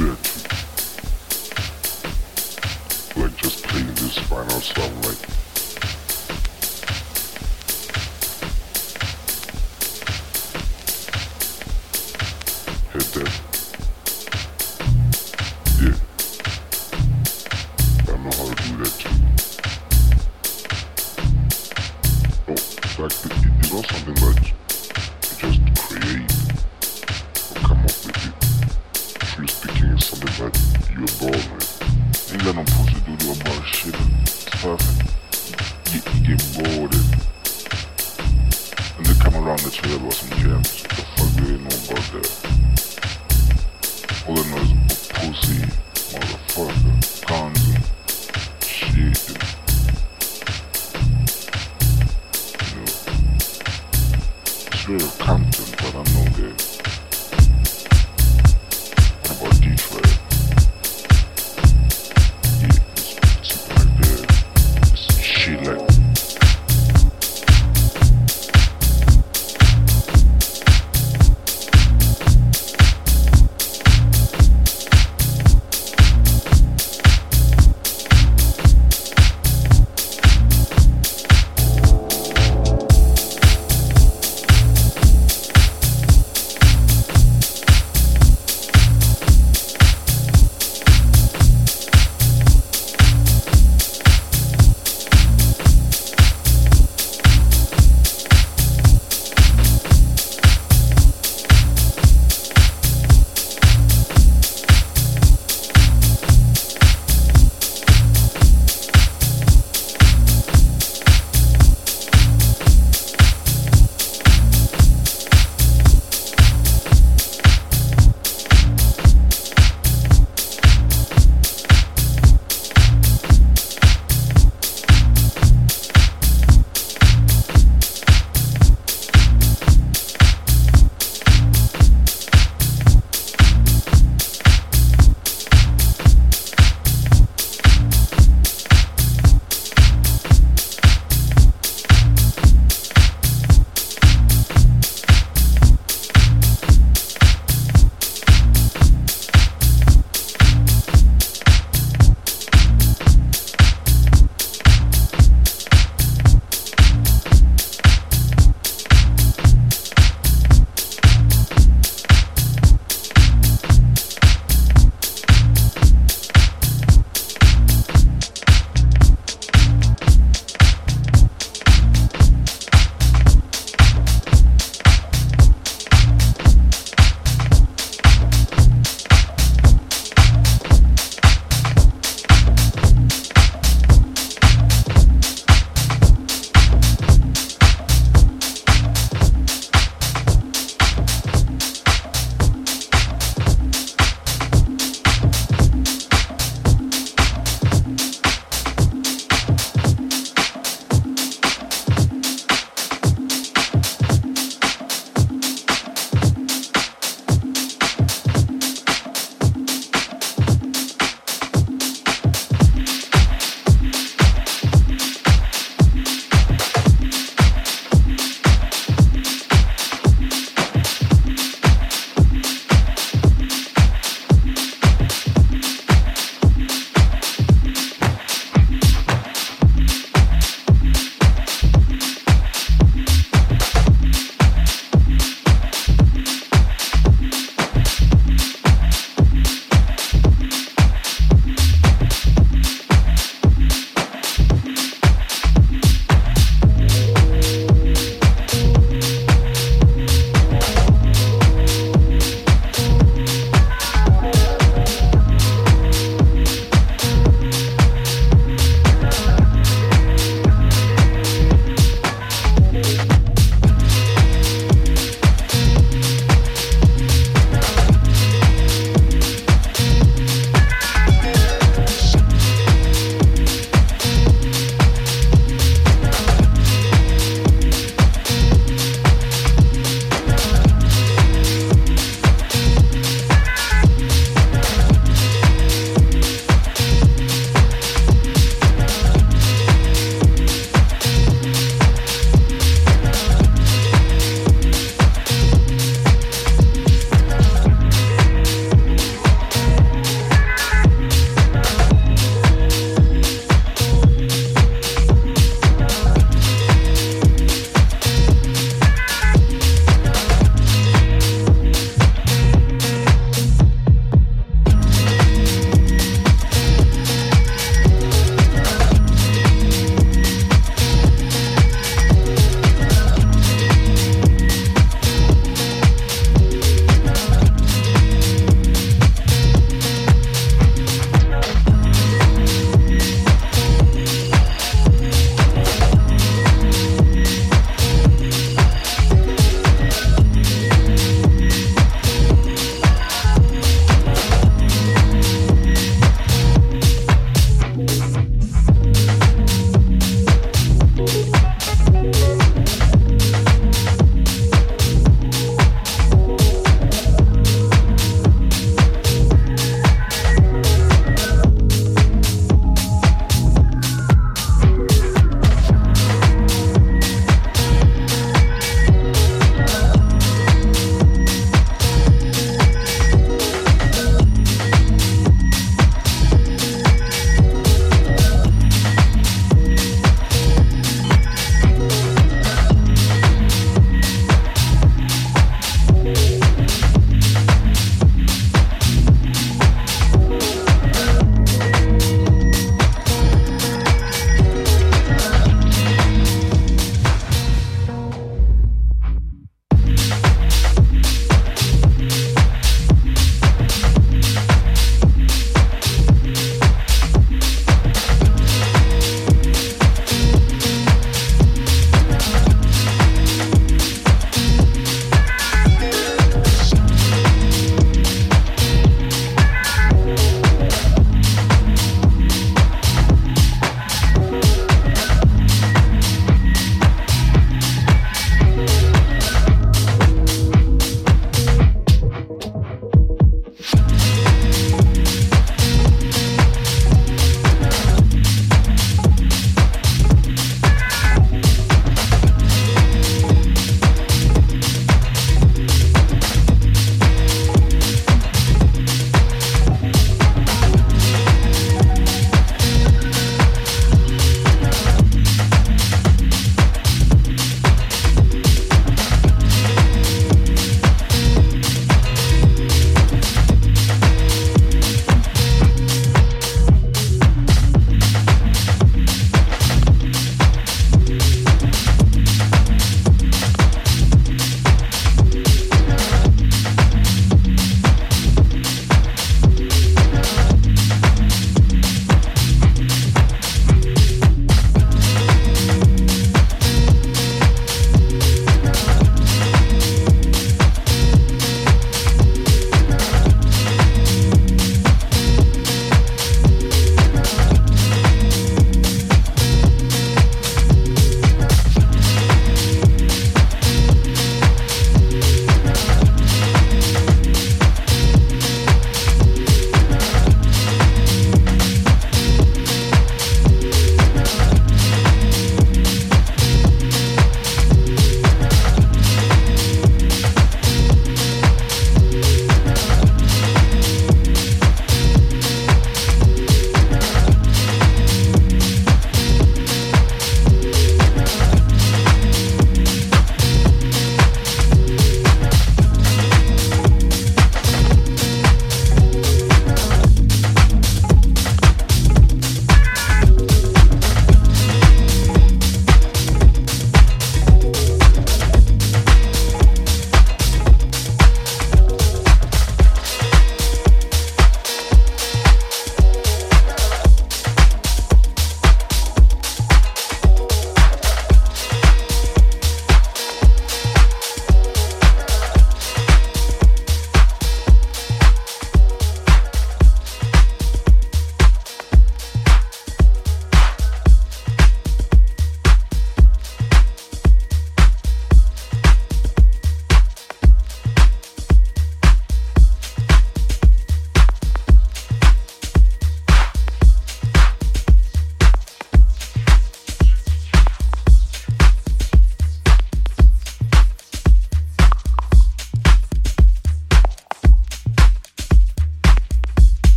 Too. Like just playing this final song, like.